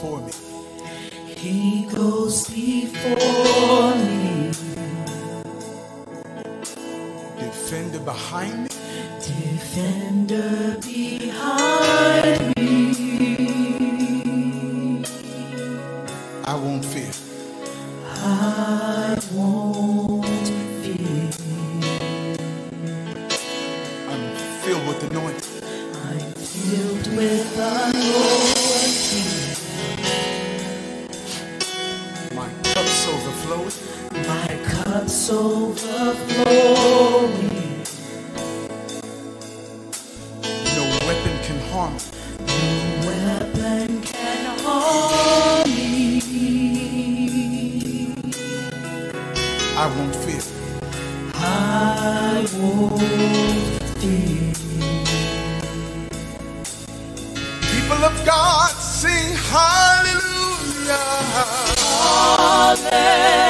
before me. He goes before me. Defender behind me. Defender behind Amen.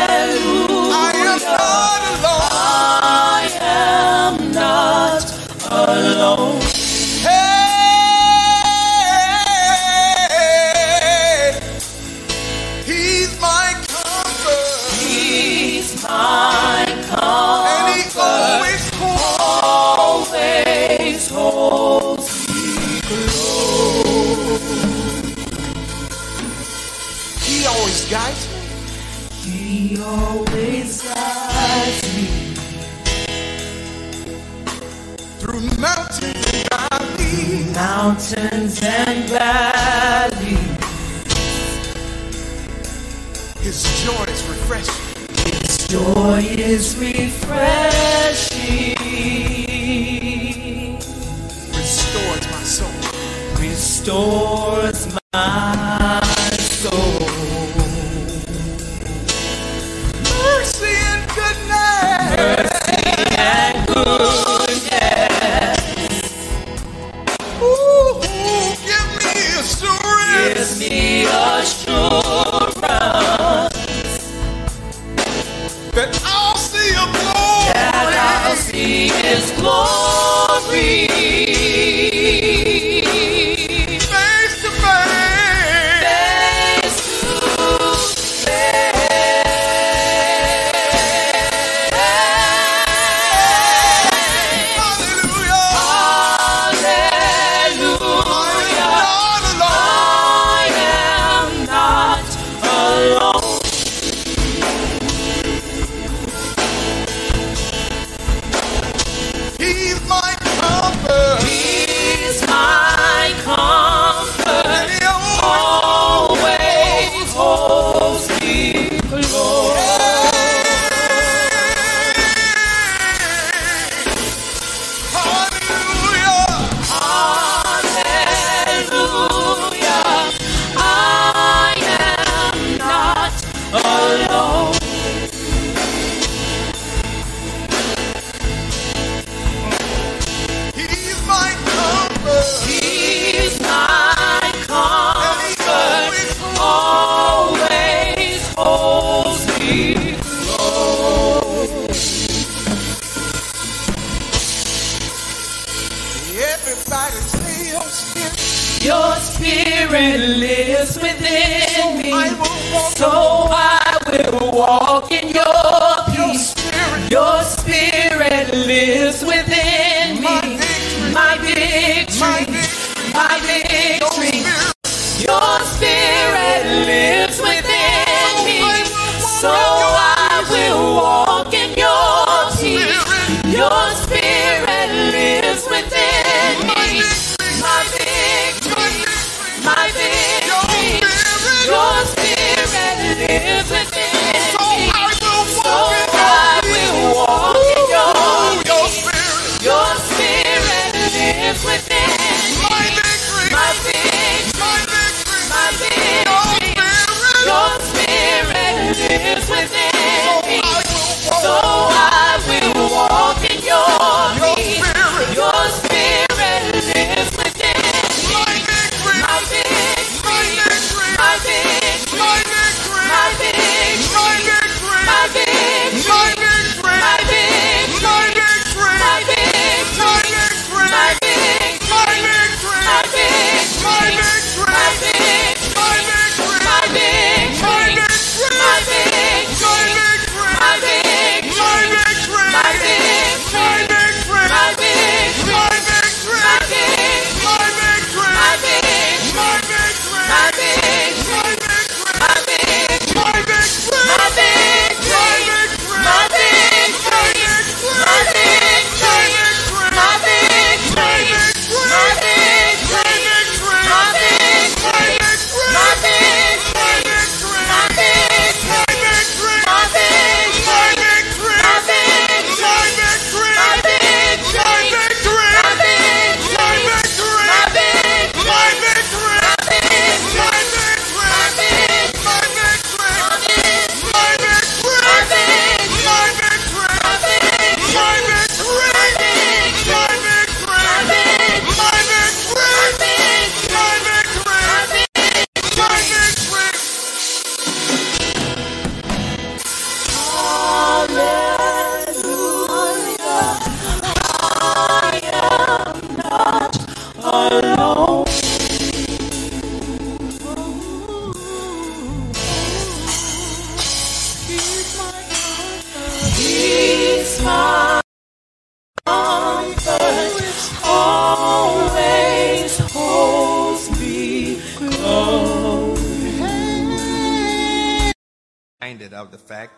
joy is refreshing. Restores my soul. Restore.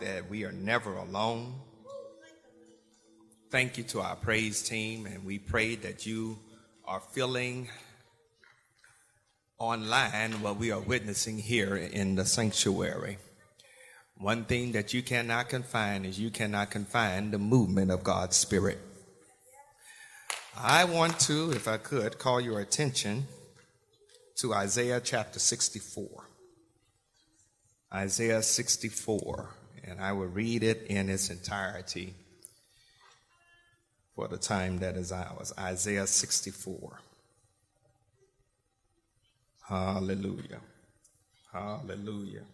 That we are never alone. Thank you to our praise team, and we pray that you are feeling online what we are witnessing here in the sanctuary. One thing that you cannot confine is you cannot confine the movement of God's Spirit. I want to, if I could, call your attention to Isaiah chapter 64. Isaiah 64, and I will read it in its entirety for the time that is ours. Isaiah 64. Hallelujah. Hallelujah.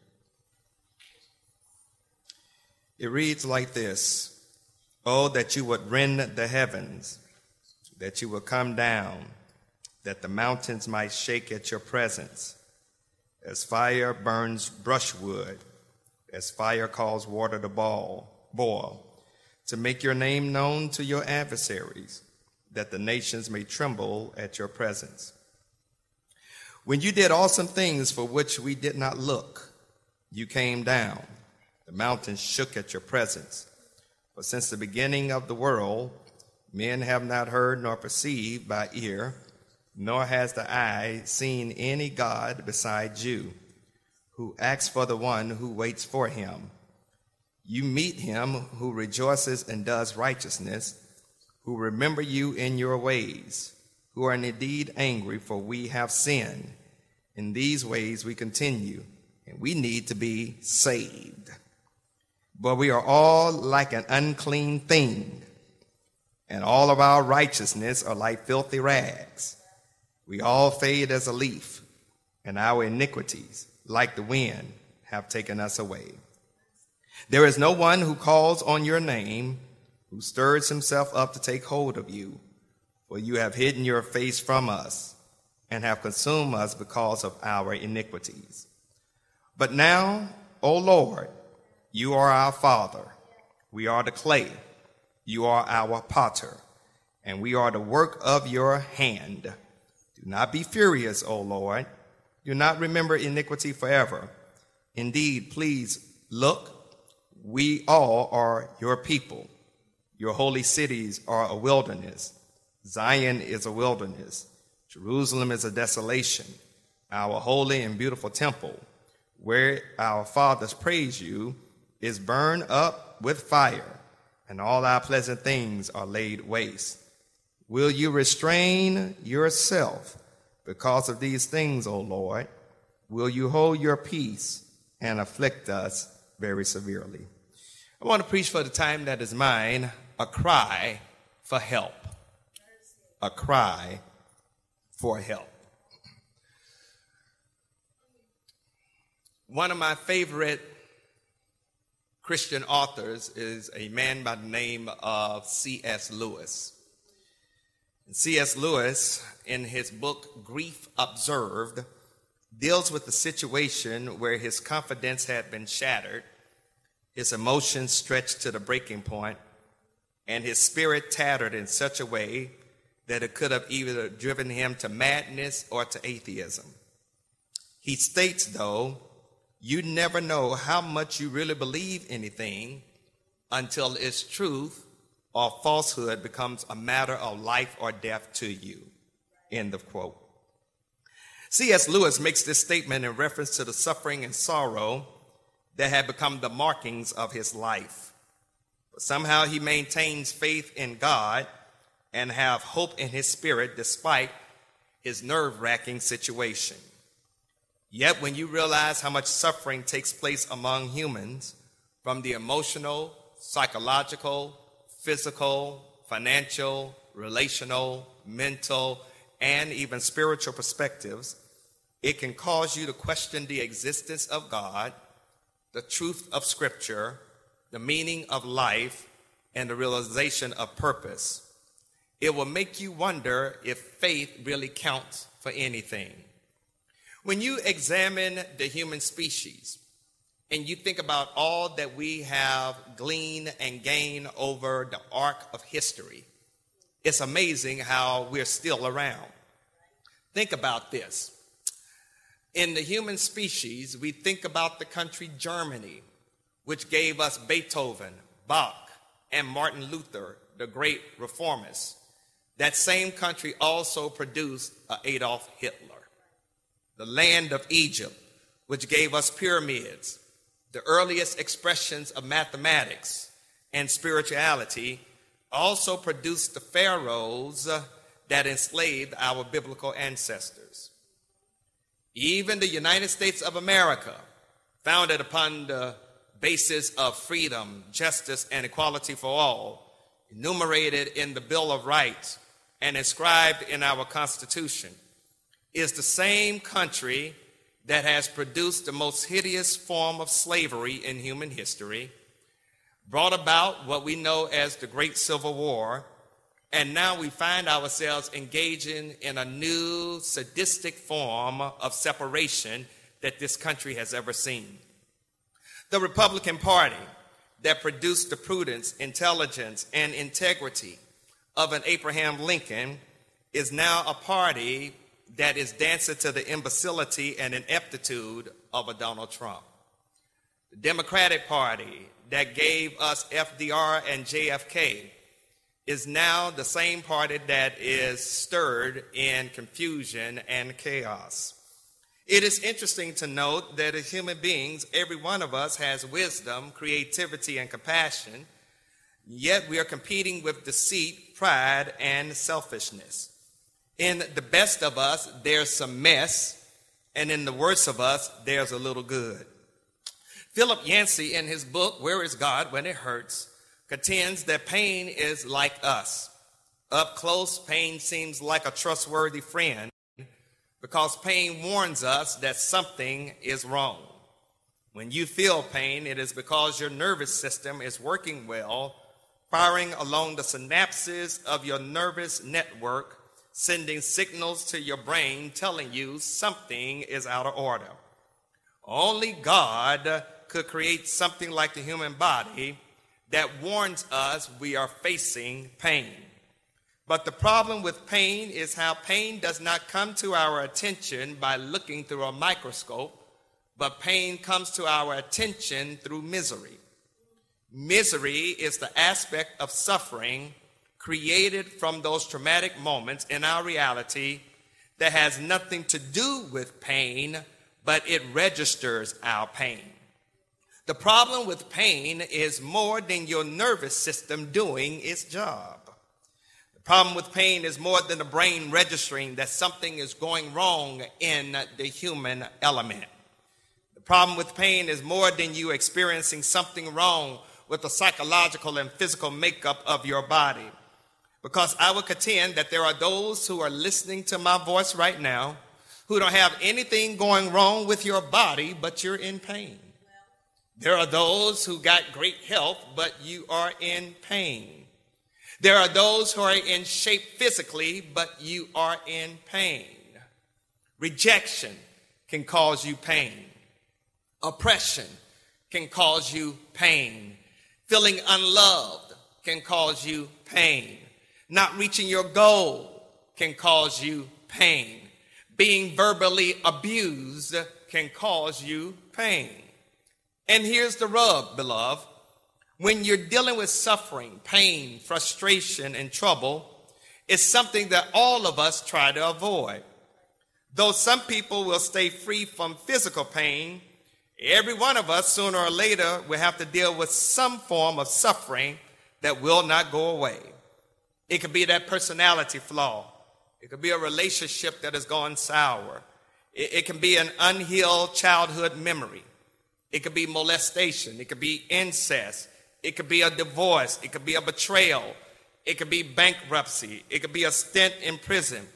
It reads like this Oh, that you would rend the heavens, that you would come down, that the mountains might shake at your presence. As fire burns brushwood, as fire calls water to boil, boil, to make your name known to your adversaries, that the nations may tremble at your presence. When you did awesome things for which we did not look, you came down. The mountains shook at your presence. For since the beginning of the world, men have not heard nor perceived by ear, nor has the eye seen any God beside you, who acts for the one who waits for him. You meet him who rejoices and does righteousness, who remember you in your ways, who are indeed angry, for we have sinned. In these ways we continue, and we need to be saved. But we are all like an unclean thing, and all of our righteousness are like filthy rags. We all fade as a leaf, and our iniquities, like the wind, have taken us away. There is no one who calls on your name, who stirs himself up to take hold of you, for you have hidden your face from us and have consumed us because of our iniquities. But now, O Lord, you are our Father. We are the clay. You are our potter, and we are the work of your hand. Do not be furious, O Lord. Do not remember iniquity forever. Indeed, please look. We all are your people. Your holy cities are a wilderness. Zion is a wilderness. Jerusalem is a desolation, our holy and beautiful temple, where our fathers praise you, is burned up with fire, and all our pleasant things are laid waste. Will you restrain yourself because of these things, O Lord? Will you hold your peace and afflict us very severely? I want to preach for the time that is mine a cry for help. A cry for help. One of my favorite Christian authors is a man by the name of C.S. Lewis. C.S. Lewis, in his book Grief Observed, deals with the situation where his confidence had been shattered, his emotions stretched to the breaking point, and his spirit tattered in such a way that it could have either driven him to madness or to atheism. He states, though, you never know how much you really believe anything until its truth or falsehood becomes a matter of life or death to you. End of quote. C.S. Lewis makes this statement in reference to the suffering and sorrow that had become the markings of his life. But somehow he maintains faith in God and have hope in his spirit despite his nerve wracking situation. Yet, when you realize how much suffering takes place among humans, from the emotional, psychological, physical, financial, relational, mental, and even spiritual perspectives, it can cause you to question the existence of God, the truth of Scripture, the meaning of life, and the realization of purpose it will make you wonder if faith really counts for anything. When you examine the human species and you think about all that we have gleaned and gained over the arc of history, it's amazing how we're still around. Think about this. In the human species, we think about the country Germany, which gave us Beethoven, Bach, and Martin Luther, the great reformist, that same country also produced Adolf Hitler. The land of Egypt, which gave us pyramids, the earliest expressions of mathematics and spirituality, also produced the pharaohs uh, that enslaved our biblical ancestors. Even the United States of America, founded upon the basis of freedom, justice, and equality for all, enumerated in the Bill of Rights and inscribed in our Constitution, is the same country that has produced the most hideous form of slavery in human history, brought about what we know as the Great Civil War, and now we find ourselves engaging in a new sadistic form of separation that this country has ever seen. The Republican Party that produced the prudence, intelligence, and integrity of an Abraham Lincoln is now a party that is dancing to the imbecility and ineptitude of a Donald Trump. The Democratic Party that gave us FDR and JFK is now the same party that is stirred in confusion and chaos. It is interesting to note that as human beings, every one of us has wisdom, creativity, and compassion, yet we are competing with deceit, pride, and selfishness. In the best of us, there's some mess, and in the worst of us, there's a little good. Philip Yancey, in his book, Where is God When It Hurts, contends that pain is like us. Up close, pain seems like a trustworthy friend because pain warns us that something is wrong. When you feel pain, it is because your nervous system is working well, firing along the synapses of your nervous network, sending signals to your brain telling you something is out of order. Only God could create something like the human body that warns us we are facing pain. But the problem with pain is how pain does not come to our attention by looking through a microscope, but pain comes to our attention through misery. Misery is the aspect of suffering created from those traumatic moments in our reality that has nothing to do with pain, but it registers our pain. The problem with pain is more than your nervous system doing its job. The problem with pain is more than the brain registering that something is going wrong in the human element. The problem with pain is more than you experiencing something wrong with the psychological and physical makeup of your body. Because I would contend that there are those who are listening to my voice right now who don't have anything going wrong with your body, but you're in pain. There are those who got great health, but you are in pain. There are those who are in shape physically, but you are in pain. Rejection can cause you pain. Oppression can cause you pain. Feeling unloved can cause you pain. Not reaching your goal can cause you pain. Being verbally abused can cause you pain. And here's the rub, beloved. When you're dealing with suffering, pain, frustration, and trouble, it's something that all of us try to avoid. Though some people will stay free from physical pain, every one of us sooner or later will have to deal with some form of suffering that will not go away. It could be that personality flaw. It could be a relationship that has gone sour. It, it can be an unhealed childhood memory. It could be molestation. It could be incest. It could be a divorce. It could be a betrayal. It could be bankruptcy. It could be a stint in prison.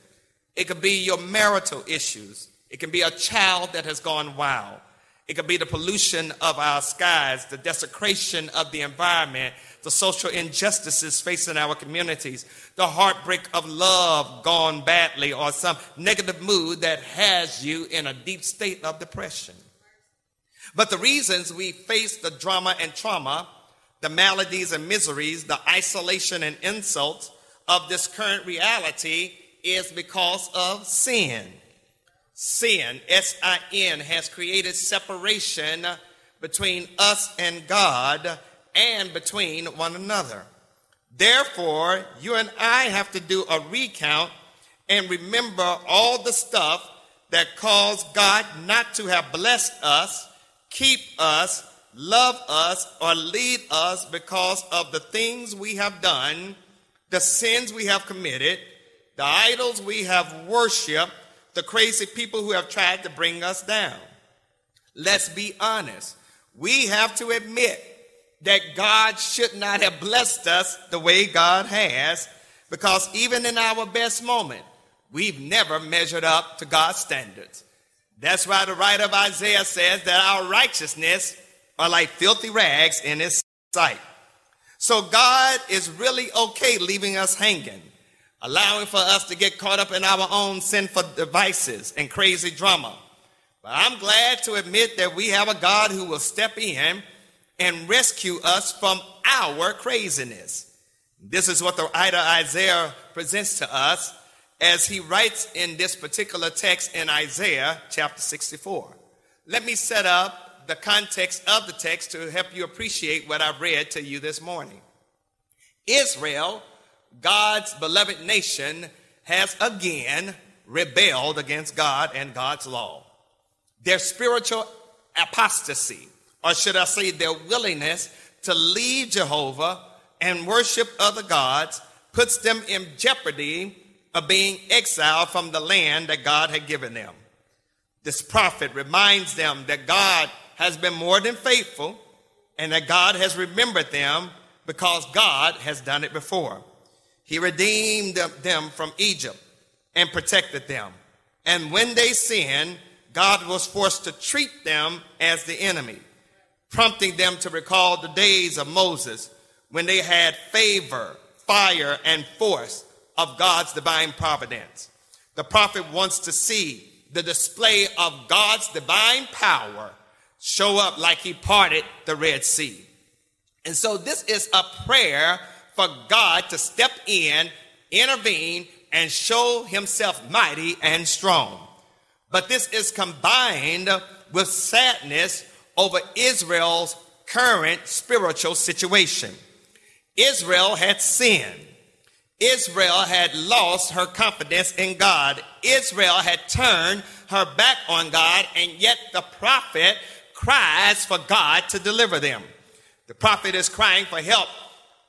It could be your marital issues. It can be a child that has gone wild. It could be the pollution of our skies, the desecration of the environment, the social injustices facing our communities, the heartbreak of love gone badly, or some negative mood that has you in a deep state of depression. But the reasons we face the drama and trauma the maladies and miseries, the isolation and insults of this current reality is because of sin. Sin, S I N, has created separation between us and God and between one another. Therefore, you and I have to do a recount and remember all the stuff that caused God not to have blessed us, keep us, love us, or lead us because of the things we have done, the sins we have committed, the idols we have worshiped, the crazy people who have tried to bring us down. Let's be honest. We have to admit that God should not have blessed us the way God has, because even in our best moment, we've never measured up to God's standards. That's why the writer of Isaiah says that our righteousness are like filthy rags in his sight. So God is really okay leaving us hanging, allowing for us to get caught up in our own sinful devices and crazy drama. But I'm glad to admit that we have a God who will step in and rescue us from our craziness. This is what the writer Isaiah presents to us as he writes in this particular text in Isaiah chapter 64. Let me set up the context of the text to help you appreciate what I've read to you this morning. Israel, God's beloved nation, has again rebelled against God and God's law. Their spiritual apostasy or should I say their willingness to leave Jehovah and worship other gods puts them in jeopardy of being exiled from the land that God had given them. This prophet reminds them that God has been more than faithful and that God has remembered them because God has done it before. He redeemed them from Egypt and protected them. And when they sinned, God was forced to treat them as the enemy prompting them to recall the days of Moses when they had favor, fire, and force of God's divine providence. The prophet wants to see the display of God's divine power show up like he parted the Red Sea. And so this is a prayer for God to step in, intervene, and show himself mighty and strong. But this is combined with sadness over Israel's current spiritual situation. Israel had sinned. Israel had lost her confidence in God. Israel had turned her back on God, and yet the prophet cries for God to deliver them. The prophet is crying for help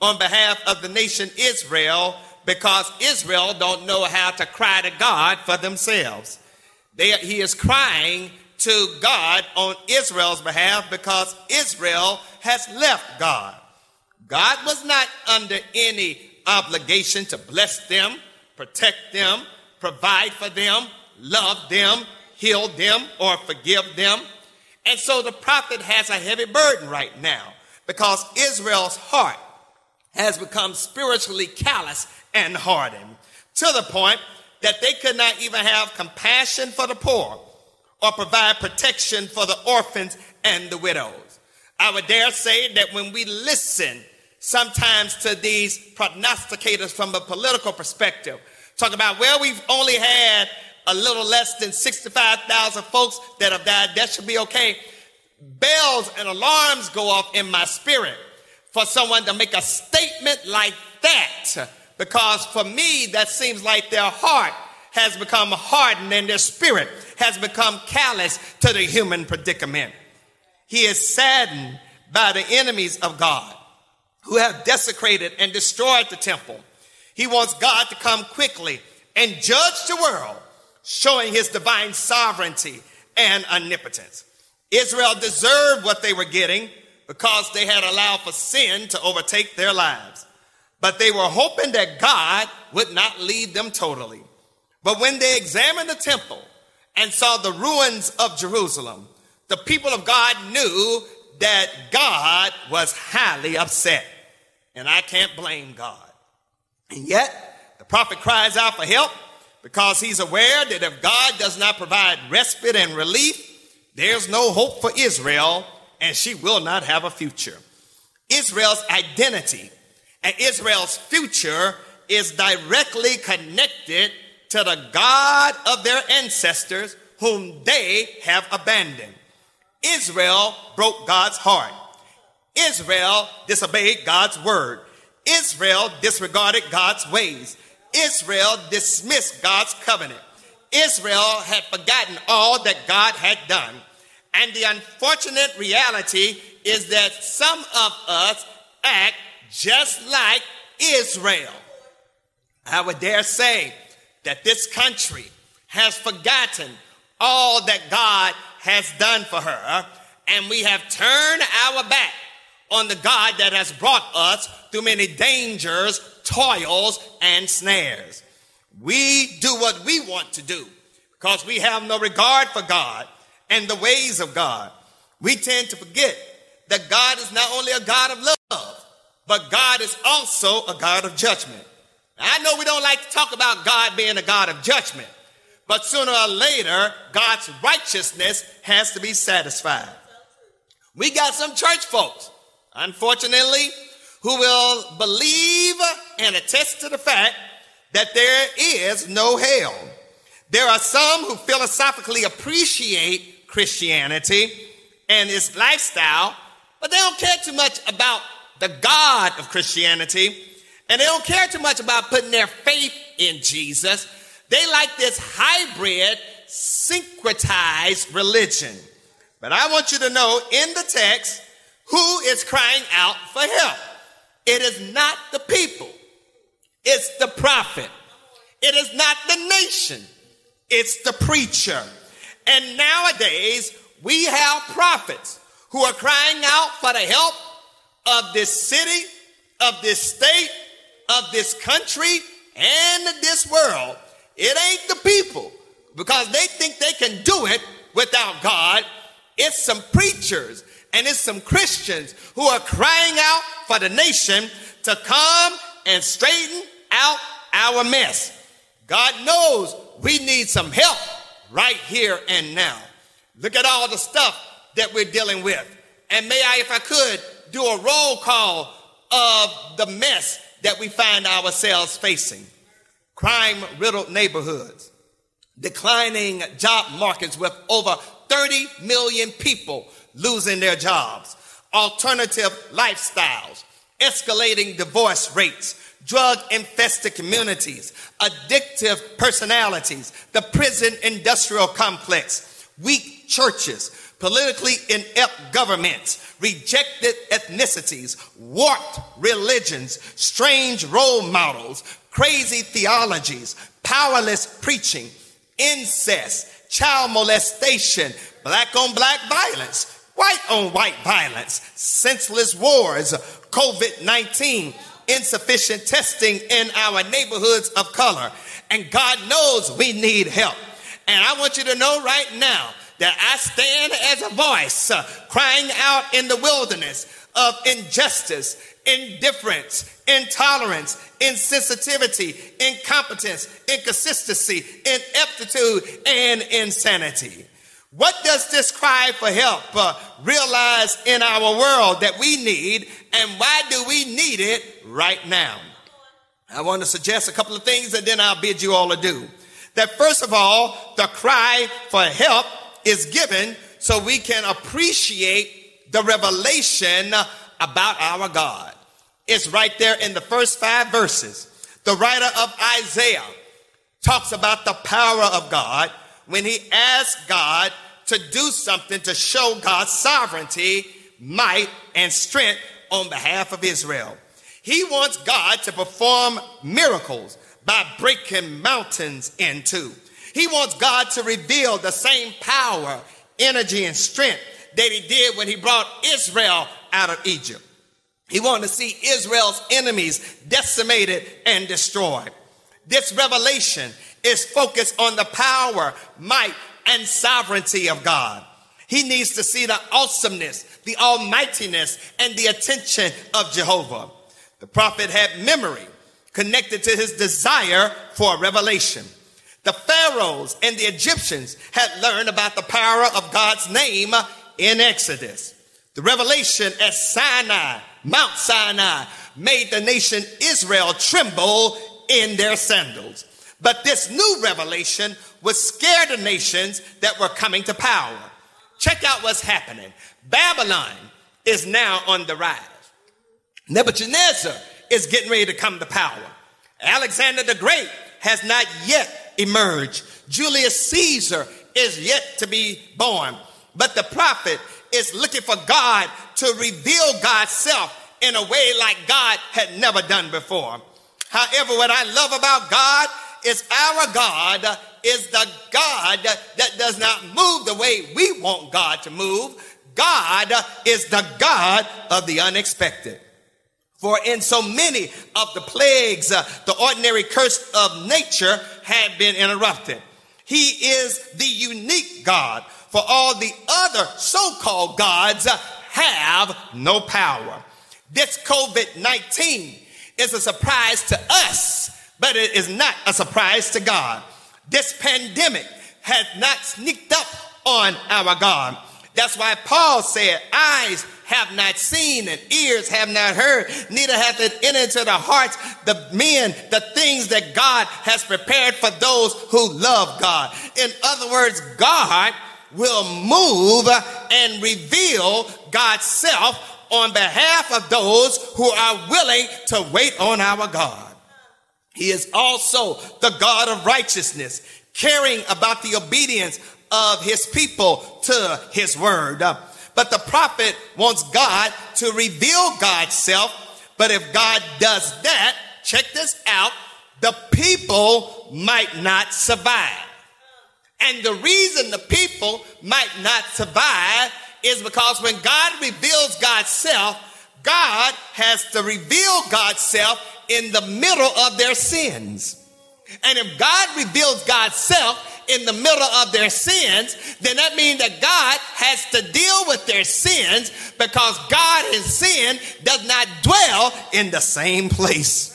on behalf of the nation Israel because Israel don't know how to cry to God for themselves. They, he is crying to God on Israel's behalf because Israel has left God. God was not under any obligation to bless them, protect them, provide for them, love them, heal them, or forgive them. And so the prophet has a heavy burden right now because Israel's heart has become spiritually callous and hardened to the point that they could not even have compassion for the poor or provide protection for the orphans and the widows. I would dare say that when we listen sometimes to these prognosticators from a political perspective, talk about, well, we've only had a little less than 65,000 folks that have died, that should be okay. Bells and alarms go off in my spirit for someone to make a statement like that. Because for me, that seems like their heart has become hardened and their spirit has become callous to the human predicament. He is saddened by the enemies of God who have desecrated and destroyed the temple. He wants God to come quickly and judge the world, showing his divine sovereignty and omnipotence. Israel deserved what they were getting because they had allowed for sin to overtake their lives. But they were hoping that God would not leave them totally. But when they examined the temple and saw the ruins of Jerusalem, the people of God knew that God was highly upset. And I can't blame God. And yet, the prophet cries out for help because he's aware that if God does not provide respite and relief, there's no hope for Israel and she will not have a future. Israel's identity and Israel's future is directly connected to the God of their ancestors whom they have abandoned. Israel broke God's heart. Israel disobeyed God's word. Israel disregarded God's ways. Israel dismissed God's covenant. Israel had forgotten all that God had done. And the unfortunate reality is that some of us act just like Israel. I would dare say that this country has forgotten all that God has done for her, and we have turned our back on the God that has brought us through many dangers, toils, and snares. We do what we want to do because we have no regard for God and the ways of God. We tend to forget that God is not only a God of love, but God is also a God of judgment. I know we don't like to talk about God being a God of judgment, but sooner or later, God's righteousness has to be satisfied. We got some church folks, unfortunately, who will believe and attest to the fact that there is no hell. There are some who philosophically appreciate Christianity and its lifestyle, but they don't care too much about the God of Christianity, and they don't care too much about putting their faith in Jesus. They like this hybrid, syncretized religion. But I want you to know in the text who is crying out for help. It is not the people, it's the prophet. It is not the nation, it's the preacher. And nowadays, we have prophets who are crying out for the help of this city, of this state, of this country, and this world. It ain't the people because they think they can do it without God. It's some preachers and it's some Christians who are crying out for the nation to come and straighten out our mess. God knows we need some help right here and now. Look at all the stuff that we're dealing with. And may I, if I could, do a roll call of the mess that we find ourselves facing. Crime riddled neighborhoods, declining job markets with over 30 million people losing their jobs, alternative lifestyles, escalating divorce rates, drug infested communities, addictive personalities, the prison industrial complex, weak churches, politically inept governments, rejected ethnicities, warped religions, strange role models, crazy theologies, powerless preaching, incest, child molestation, black on black violence, white on white violence, senseless wars, COVID 19, insufficient testing in our neighborhoods of color. And God knows we need help. And I want you to know right now that I stand as a voice uh, crying out in the wilderness of injustice, indifference, intolerance, insensitivity, incompetence, inconsistency, ineptitude, and insanity. What does this cry for help uh, realize in our world that we need, and why do we need it right now? I want to suggest a couple of things and then I'll bid you all adieu. That first of all, the cry for help is given so we can appreciate the revelation about our God. It's right there in the first five verses. The writer of Isaiah talks about the power of God when he asked God to do something to show God's sovereignty, might, and strength on behalf of Israel. He wants God to perform miracles by breaking mountains in two. He wants God to reveal the same power, energy, and strength that he did when he brought Israel out of Egypt. He wanted to see Israel's enemies decimated and destroyed. This revelation is focused on the power, might, and sovereignty of God. He needs to see the awesomeness, the almightiness, and the attention of Jehovah. The prophet had memory connected to his desire for a revelation. The pharaohs and the Egyptians had learned about the power of God's name in Exodus. The revelation at Sinai, Mount Sinai, made the nation Israel tremble in their sandals. But this new revelation would scare the nations that were coming to power. check out what's happening. Babylon is now on the rise. Nebuchadnezzar is getting ready to come to power. Alexander the Great has not yet emerged. Julius Caesar is yet to be born. But the prophet is looking for God to reveal God's self in a way like God had never done before. However, what I love about God is our God is the God that does not move the way we want God to move. God is the God of the unexpected. For in so many of the plagues, uh, the ordinary curse of nature had been interrupted. He is the unique God, for all the other so called gods uh, have no power. This COVID 19 is a surprise to us, but it is not a surprise to God. This pandemic has not sneaked up on our God. That's why Paul said, Eyes have not seen and ears have not heard, neither hath it entered into the hearts the men, the things that God has prepared for those who love God. In other words, God will move and reveal God's self on behalf of those who are willing to wait on our God. He is also the God of righteousness, caring about the obedience of his people to his word. But the prophet wants God to reveal God's self. But if God does that, check this out, the people might not survive. And the reason the people might not survive is because when God reveals God's self, God has to reveal God's self in the middle of their sins. And if God reveals God's self in the middle of their sins, then that means that God has to deal with their sins because God and sin does not dwell in the same place.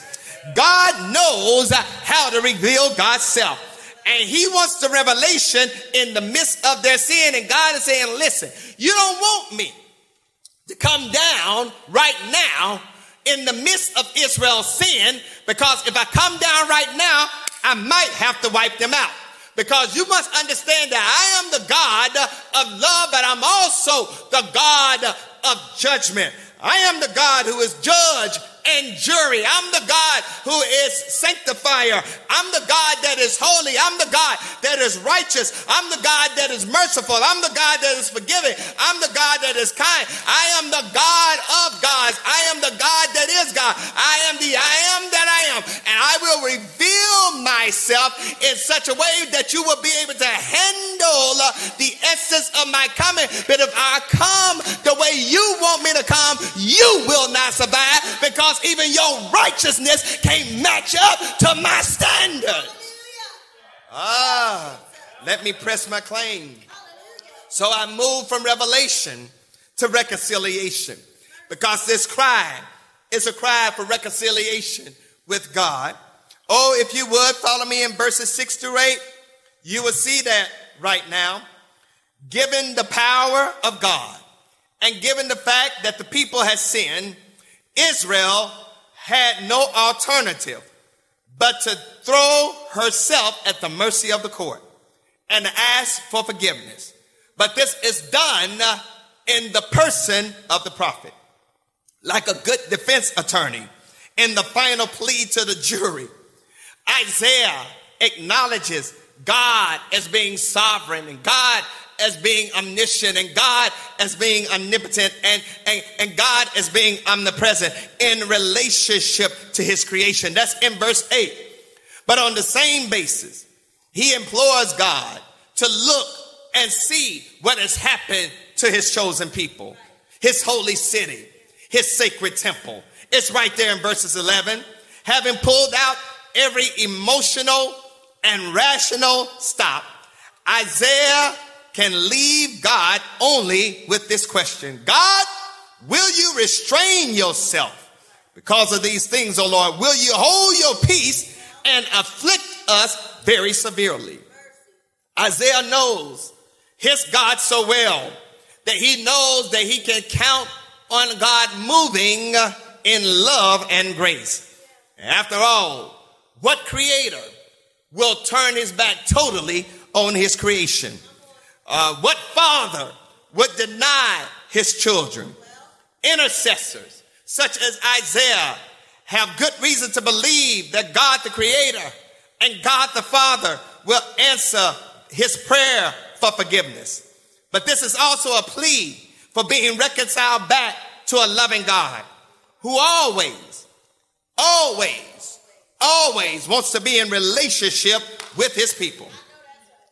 God knows how to reveal God's self. And he wants the revelation in the midst of their sin. And God is saying, listen, you don't want me to come down right now in the midst of Israel's sin because if I come down right now, I might have to wipe them out. Because you must understand that I am the God of love, but I'm also the God of judgment. I am the God who is judge and jury. I'm the God who is sanctifier. I'm the God that is holy. I'm the God that is righteous. I'm the God that is merciful. I'm the God that is forgiving. I'm the God that is kind. I am the God of gods. I am the God that is God. I am the I am that I am. And I will reveal myself in such a way that you will be able to handle the essence of my coming. But if I come the way you want me to come, you will not survive because because even your righteousness can't match up to my standards. Ah, let me press my claim. So I move from revelation to reconciliation because this cry is a cry for reconciliation with God. Oh, if you would follow me in verses six to eight, you will see that right now. Given the power of God and given the fact that the people has sinned, Israel had no alternative but to throw herself at the mercy of the court and ask for forgiveness. But this is done in the person of the prophet, like a good defense attorney in the final plea to the jury. Isaiah acknowledges God as being sovereign and God as being omniscient and God as being omnipotent and, and, and God as being omnipresent in relationship to his creation. That's in verse 8. But on the same basis, he implores God to look and see what has happened to his chosen people, his holy city, his sacred temple. It's right there in verses 11. Having pulled out every emotional and rational stop, Isaiah can leave God only with this question God, will you restrain yourself because of these things, O oh Lord? Will you hold your peace and afflict us very severely? Isaiah knows his God so well that he knows that he can count on God moving in love and grace. After all, what creator will turn his back totally on his creation? Uh, what father would deny his children. Intercessors, such as Isaiah, have good reason to believe that God the Creator and God the Father will answer his prayer for forgiveness. But this is also a plea for being reconciled back to a loving God who always, always, always wants to be in relationship with his people.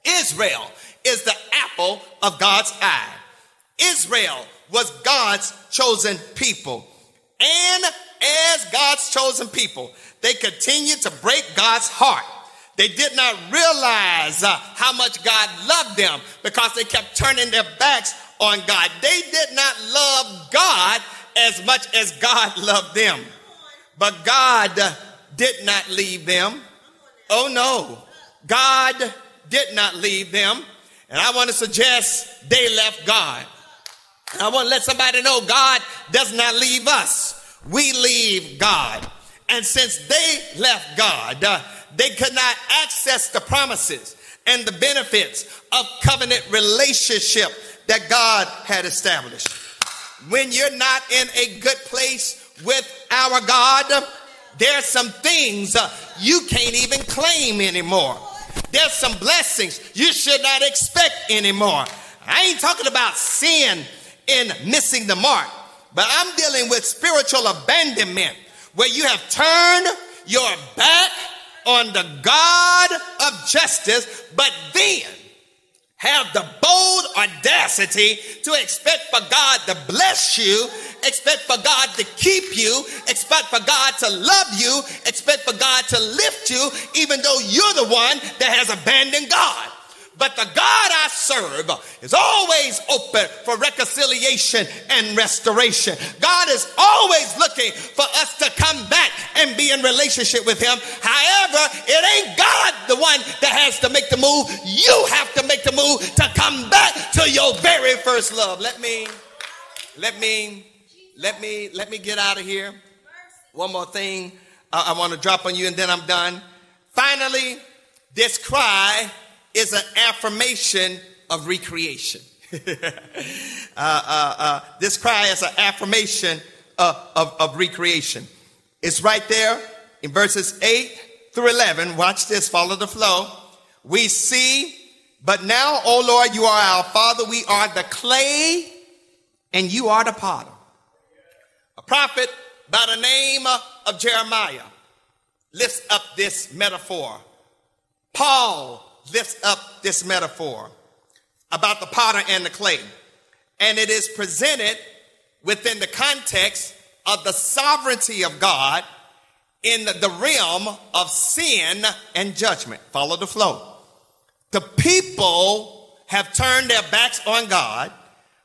Israel is the apple of God's eye. Israel was God's chosen people. And as God's chosen people, they continued to break God's heart. They did not realize uh, how much God loved them because they kept turning their backs on God. They did not love God as much as God loved them. But God did not leave them. Oh no. God did not leave them. And I want to suggest they left God. I want to let somebody know God does not leave us. We leave God. And since they left God, uh, they could not access the promises and the benefits of covenant relationship that God had established. When you're not in a good place with our God, there's some things uh, you can't even claim anymore. There's some blessings you should not expect anymore. I ain't talking about sin in missing the mark, but I'm dealing with spiritual abandonment where you have turned your back on the God of justice, but then have the bold audacity to expect for God to bless you, expect for God to keep you, expect for God to love you, expect for God to lift you, even though you're the one that has abandoned God. But the God I serve is always open for reconciliation and restoration. God is always looking for us to come back and be in relationship with Him. However, it ain't God the one that has to make the move. You have to make the move to come back to your very first love. Let me, let me, let me, let me get out of here. One more thing I, I want to drop on you and then I'm done. Finally, this cry is an affirmation of recreation. uh, uh, uh, this cry is an affirmation of, of, of recreation. It's right there in verses 8 through 11. Watch this, follow the flow. We see, but now, O Lord, you are our Father. We are the clay, and you are the potter. A prophet by the name of Jeremiah lifts up this metaphor. Paul lifts up this metaphor about the potter and the clay. And it is presented within the context of the sovereignty of God in the realm of sin and judgment. Follow the flow. The people have turned their backs on God,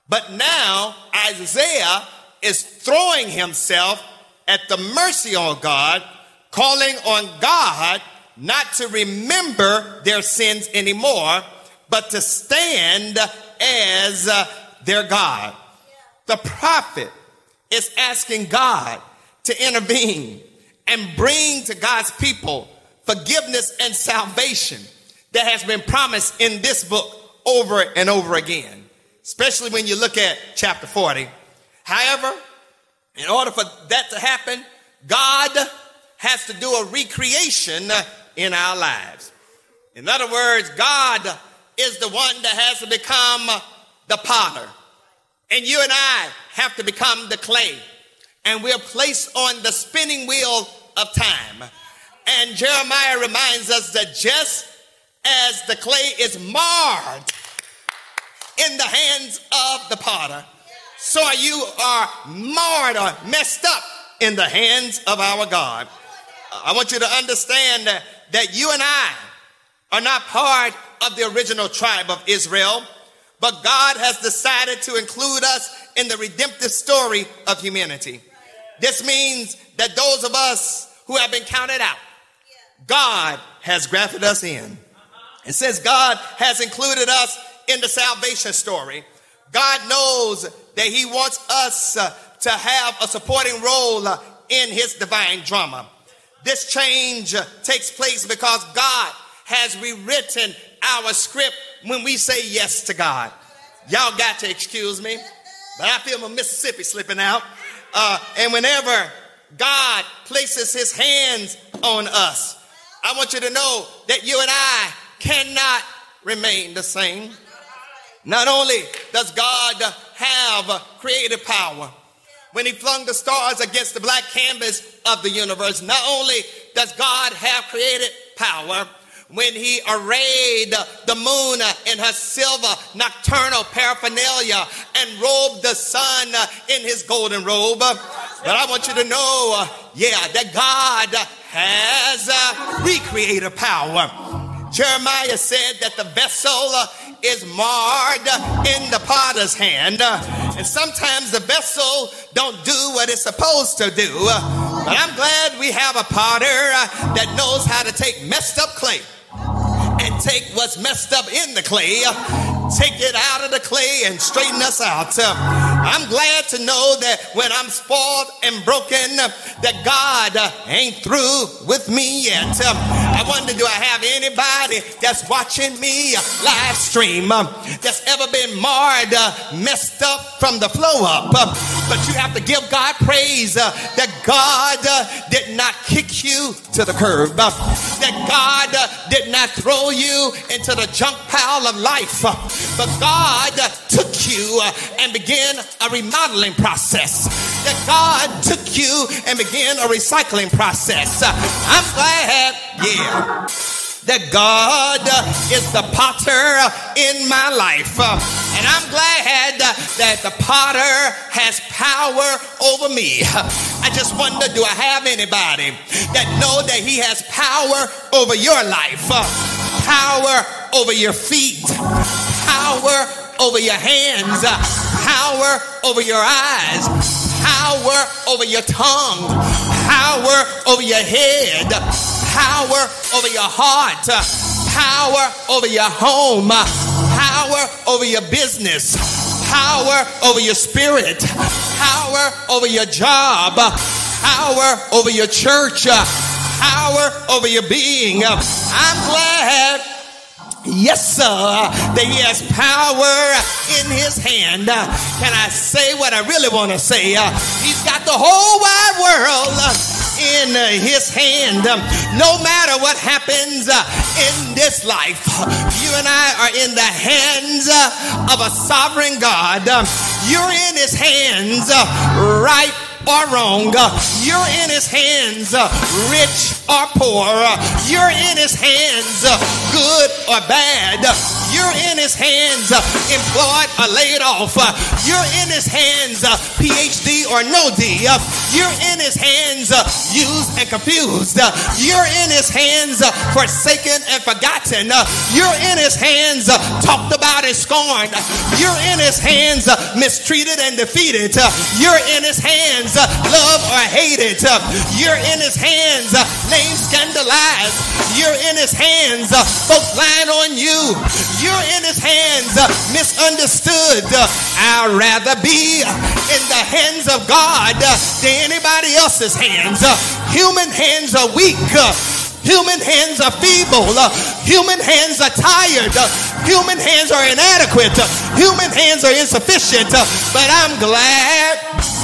but now Isaiah is throwing himself at the mercy of God, calling on God not to remember their sins anymore, but to stand as uh, their God. The prophet is asking God to intervene and bring to God's people forgiveness and salvation that has been promised in this book over and over again, especially when you look at chapter 40. However, in order for that to happen, God has to do a recreation in our lives. In other words, God is the one that has to become the potter. And you and I have to become the clay. And we're placed on the spinning wheel of time. And Jeremiah reminds us that just as the clay is marred in the hands of the potter, so you are marred or messed up in the hands of our God. I want you to understand that that you and I are not part of the original tribe of Israel, but God has decided to include us in the redemptive story of humanity. This means that those of us who have been counted out, God has grafted us in. It says God has included us in the salvation story. God knows that He wants us uh, to have a supporting role uh, in His divine drama. This change takes place because God has rewritten our script when we say yes to God. Y'all got to excuse me, but I feel my Mississippi slipping out. Uh, and whenever God places his hands on us, I want you to know that you and I cannot remain the same. Not only does God have creative power, when he flung the stars against the black canvas of the universe, not only does God have creative power, when he arrayed the moon in her silver nocturnal paraphernalia and robed the sun in his golden robe. But I want you to know, yeah, that God has uh, recreated power. Jeremiah said that the vessel uh, is marred in the potter's hand. Uh, and sometimes the vessel don't do what it's supposed to do. Uh, but I'm glad we have a potter that knows how to take messed up clay and take what's messed up in the clay, take it out of the clay and straighten us out. I'm glad to know that when I'm spoiled and broken, that God ain't through with me yet. I wonder, do I have anybody that's watching me live stream um, that's ever been marred, uh, messed up from the flow up? Um? But you have to give God praise uh, that God uh, did not kick you to the curb, um, that God did not throw you into the junk pile of life, but God took you and began a remodeling process. That God took you and began a recycling process. I'm glad, yeah that God is the potter in my life. And I'm glad that the potter has power over me. I just wonder, do I have anybody that know that he has power over your life? Power over your feet, power over your hands, power over your eyes, power over your tongue, power over your head, power over your heart, power over your home, power over your business, power over your spirit, power over your job, power over your church, power over your being. I'm glad Yes, sir. That he has power in his hand. Can I say what I really want to say? He's got the whole wide world in his hand. No matter what happens in this life, you and I are in the hands of a sovereign God. You're in his hands right or wrong. Uh, you're in his hands, uh, rich or poor. Uh, you're in his hands, good or bad. You're in his hands, employed or laid off. You're in his hands, PhD or no D. You're in his hands, used and confused. You're in his hands, forsaken and forgotten. You're in his hands, talked about and scorned. You're in his hands, mistreated and defeated. You're in his hands, Uh, loved or hate it. Uh, you're in his hands, uh, name scandalized. You're in his hands, folks lying on you. You're in his hands, misunderstood. I'd rather be in the hands of God than anybody else's hands. Human hands are weak. Human hands are feeble. Human hands are tired. Human hands are inadequate. Human hands are insufficient. But I'm glad.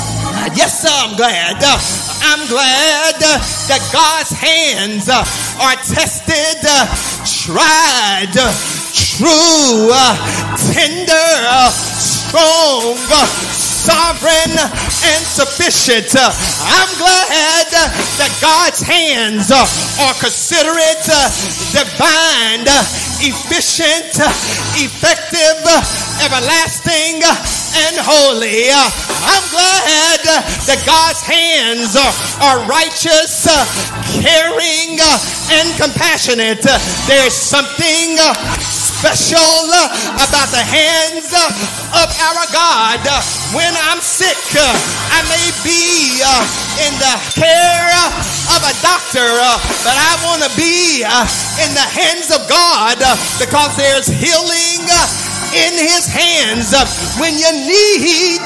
Yes, sir, I'm glad. Uh, I'm glad uh, that God's hands uh, are tested, tried, true, tender, strong, sovereign, and sufficient. I'm glad that God's hands are considerate, divine, efficient, effective, everlasting, and holy. I'm glad that God's hands are righteous, caring, and compassionate. There's something special about the hands of our God. When I'm sick, I may be uh, in the care of a doctor, uh, but I want to be uh, in the hands of God because there's healing in his hands. When you need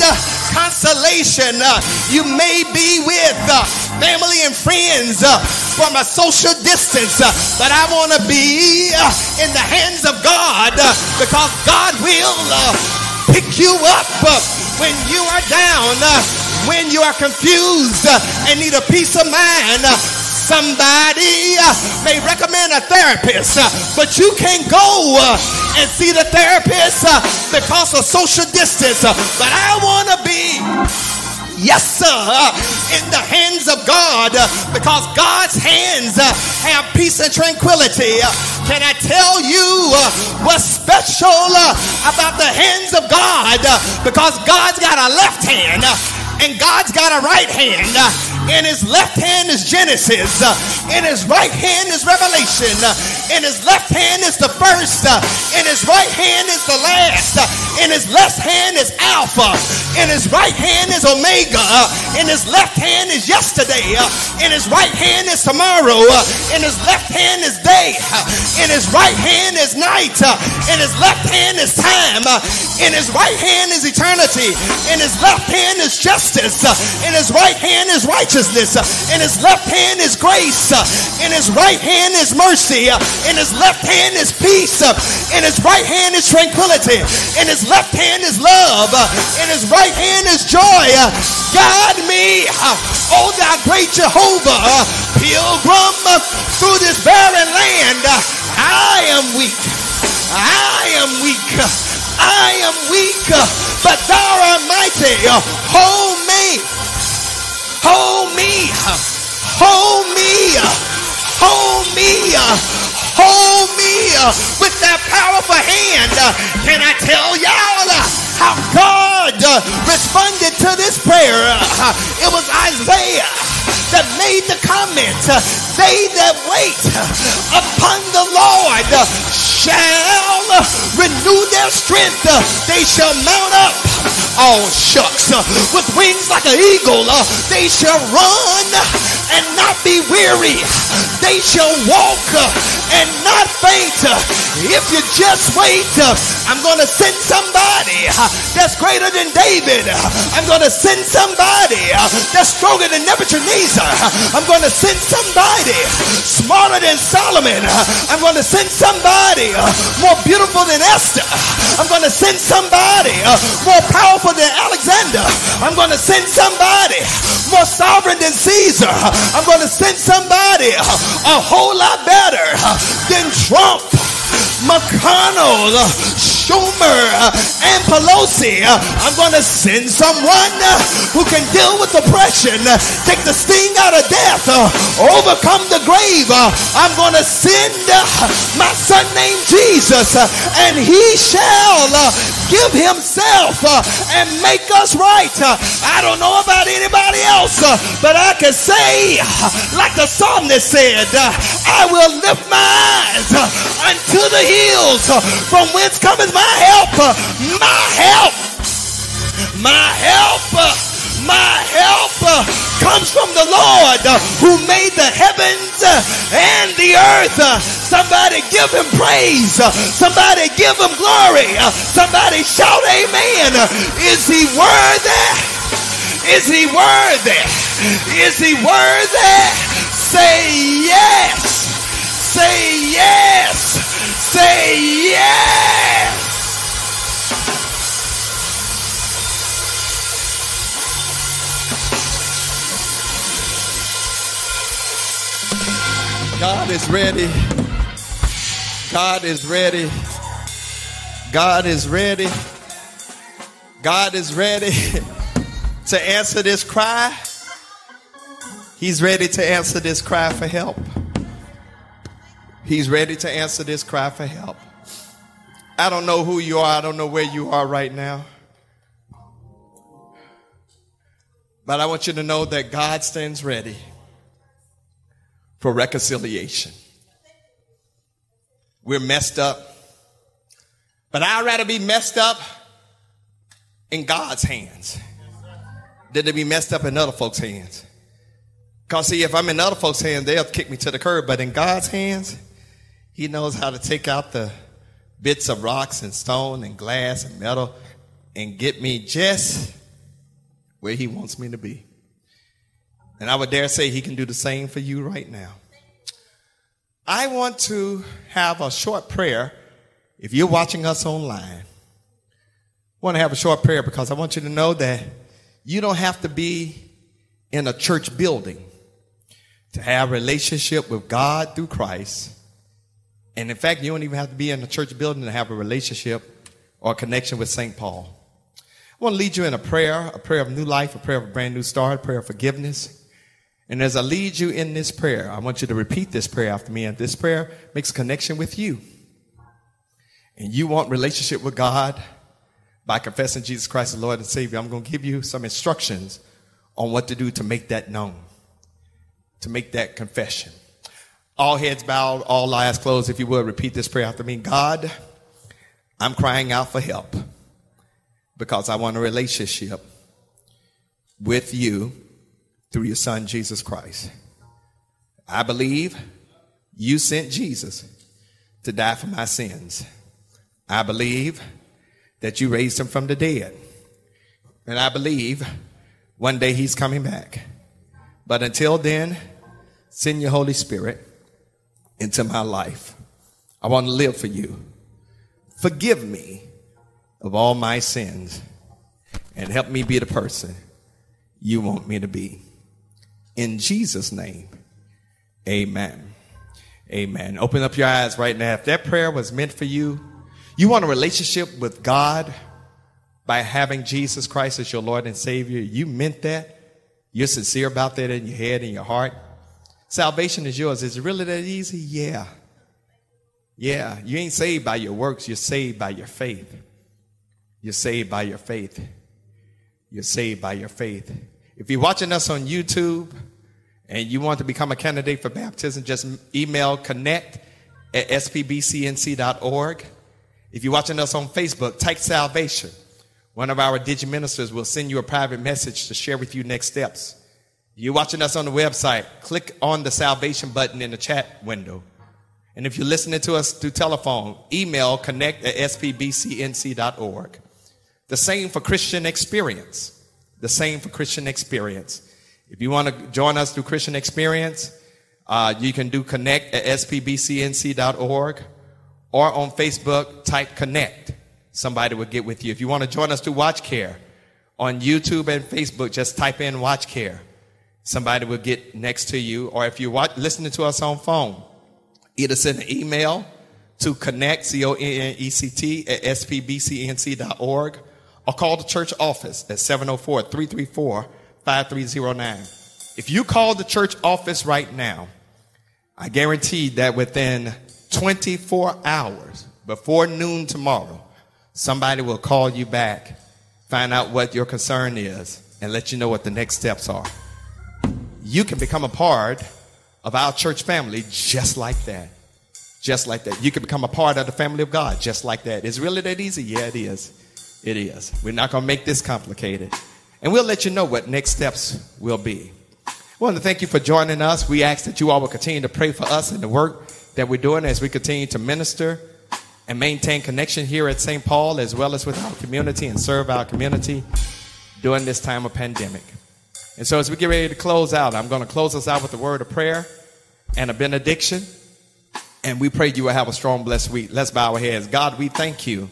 consolation, uh, you may be with uh, family and friends uh, from a social distance, but I want to be in the hands of God because God will pick you up uh, when you are down, uh, when you are confused uh, and need a peace of mind. Somebody uh, may recommend a therapist, uh, but you can't go uh, and see the therapist uh, because of social distance. Uh, but I want to be Yes, sir. Uh, in the hands of God, because God's hands have peace and tranquility. Can I tell you what's special about the hands of God? Because God's got a left hand and God's got a right hand. In his left hand is Genesis. Uh, In his right hand is Revelation. Uh, In his left hand is the first. Uh, In his right hand is the last. Uh, In his left hand is Alpha. In his right hand is Omega. Uh, In his left hand is yesterday. Uh, In his right hand is tomorrow. Uh, In his left hand is day. Uh, In his right hand is night. Uh, In his left hand is time. Uh, In his right hand is eternity. In his left hand is justice. Uh, In his right hand is righteousness. Uh, In his left hand is grace. In his right hand is mercy. In his left hand is peace. In his right hand is tranquility. In his left hand is love. In his right hand is joy. Guide me, oh thou great Jehovah, pilgrim through this barren land. I am weak. I am weak. I am weak, but thou art mighty. Hold me. Hold me. Hold me. Hold me. Hold me with that powerful hand. Can I tell y'all how God responded to this prayer? It was Isaiah that made the comment, they that wait upon the Lord shall renew their strength. They shall mount up. Oh shucks, with wings like an eagle, they shall run and not be weary. They shall walk and not faint. If you just wait, uh, I'm going to send somebody uh, that's greater than David. I'm going to send somebody uh, that's stronger than Nebuchadnezzar. I'm going to send somebody smarter than Solomon. I'm going to send somebody more beautiful than Esther. I'm going to send somebody more powerful than Alexander. I'm going to send somebody more sovereign than Caesar. I'm going to send somebody a whole lot better than Trump. McConnell, Schumer, uh, and Pelosi. Uh, I'm going to send someone uh, who can deal with depression, uh, take the sting out of death, uh, overcome the grave. Uh, I'm going to send uh, my son named Jesus, and he shall give himself and make us right. I don't know about anybody else, but I can say, like the psalmist said, I will lift my eyes unto the hills from whence cometh my help. helper, My help, my help, uh, my help uh, comes from the Lord uh, who made the heavens uh, and the earth. Uh, Somebody give him praise. Uh, Somebody give him glory. Uh, Somebody shout amen. Uh, Is he worthy? Is he worthy? Is he worthy? Say yes. Say yes. Say yes. God is ready. God is ready. God is ready. God is ready to answer this cry. He's ready to answer this cry for help. He's ready to answer this cry for help. I don't know who you are. I don't know where you are right now. But I want you to know that God stands ready for reconciliation. We're messed up. But I'd rather be messed up in God's hands than to be messed up in other folks' hands. Because, see, if I'm in other folks' hands, they'll kick me to the curb. But in God's hands, He knows how to take out the bits of rocks and stone and glass and metal and get me just where He wants me to be. And I would dare say He can do the same for you right now. I want to have a short prayer. If you're watching us online, want to have a short prayer because I want you to know that you don't have to be in a church building to have a relationship with God through Christ. And in fact, you don't even have to be in a church building to have a relationship or a connection with St. Paul. I want to lead you in a prayer, a prayer of new life, a prayer of a brand new start, a prayer of forgiveness. And as I lead you in this prayer, I want you to repeat this prayer after me. And this prayer makes a connection with you. And you want relationship with God by confessing Jesus Christ as Lord and Savior. I'm going to give you some instructions on what to do to make that known, to make that confession. All heads bowed, all eyes closed. If you would repeat this prayer after me. God, I'm crying out for help because I want a relationship with you through your son, Jesus Christ. I believe you sent Jesus to die for my sins. I believe that you raised him from the dead. And I believe one day he's coming back. But until then, send your Holy Spirit into my life. I want to live for you. Forgive me of all my sins and help me be the person you want me to be. In Jesus' name, amen. Amen. Open up your eyes right now. If that prayer was meant for you, you want a relationship with God by having Jesus Christ as your Lord and Savior. You meant that. You're sincere about that in your head and your heart. Salvation is yours. Is it really that easy? Yeah. Yeah. You ain't saved by your works. You're saved by your faith. You're saved by your faith. You're saved by your faith. If you're watching us on YouTube and you want to become a candidate for baptism, just email connect at spbcnc.org. If you're watching us on Facebook, type salvation. One of our digi ministers will send you a private message to share with you next steps. You're watching us on the website, click on the salvation button in the chat window. And if you're listening to us through telephone, email connect at spbcnc.org. The same for Christian experience the same for Christian Experience. If you want to join us through Christian Experience, uh, you can do connect at spbcnc.org or on Facebook, type connect. Somebody will get with you. If you want to join us through Watch Care on YouTube and Facebook, just type in Watch Care. Somebody will get next to you. Or if you're watch, listening to us on phone, either send an email to connect, C-O-N-N-E-C-T at spbcnc.org or call the church office at 704 334 5309. If you call the church office right now, I guarantee that within 24 hours, before noon tomorrow, somebody will call you back, find out what your concern is, and let you know what the next steps are. You can become a part of our church family just like that. Just like that. You can become a part of the family of God just like that. Is really that easy? Yeah, it is. It is. We're not going to make this complicated. And we'll let you know what next steps will be. We want to thank you for joining us. We ask that you all will continue to pray for us and the work that we're doing as we continue to minister and maintain connection here at St. Paul as well as with our community and serve our community during this time of pandemic. And so as we get ready to close out, I'm going to close us out with a word of prayer and a benediction. And we pray you will have a strong, blessed week. Let's bow our heads. God, we thank you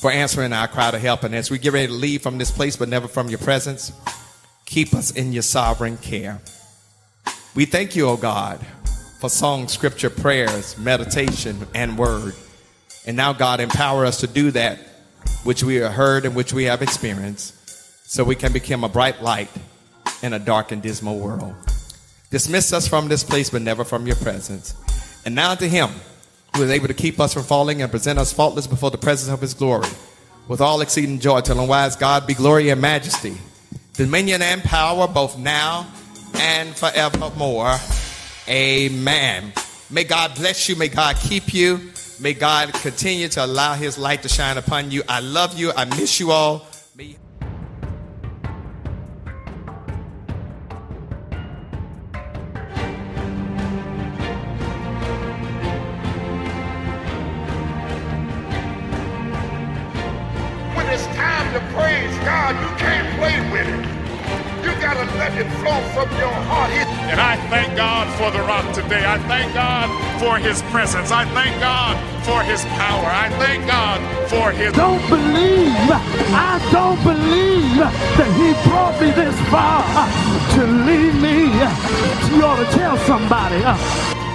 for answering our cry to help. And as we get ready to leave from this place, but never from your presence, keep us in your sovereign care. We thank you, O oh God, for song, scripture, prayers, meditation, and word. And now, God, empower us to do that which we have heard and which we have experienced so we can become a bright light in a dark and dismal world. Dismiss us from this place, but never from your presence. And now to him who is able to keep us from falling and present us faultless before the presence of his glory. With all exceeding joy, telling wise God be glory and majesty, dominion and power, both now and forevermore. Amen. May God bless you. May God keep you. May God continue to allow his light to shine upon you. I love you. I miss you all. Let it flow from your heart. And I thank God for the rock today. I thank God for his presence. I thank God for his power. I thank God for his. Don't believe, I don't believe that he brought me this far to leave me. You ought to tell somebody. uh,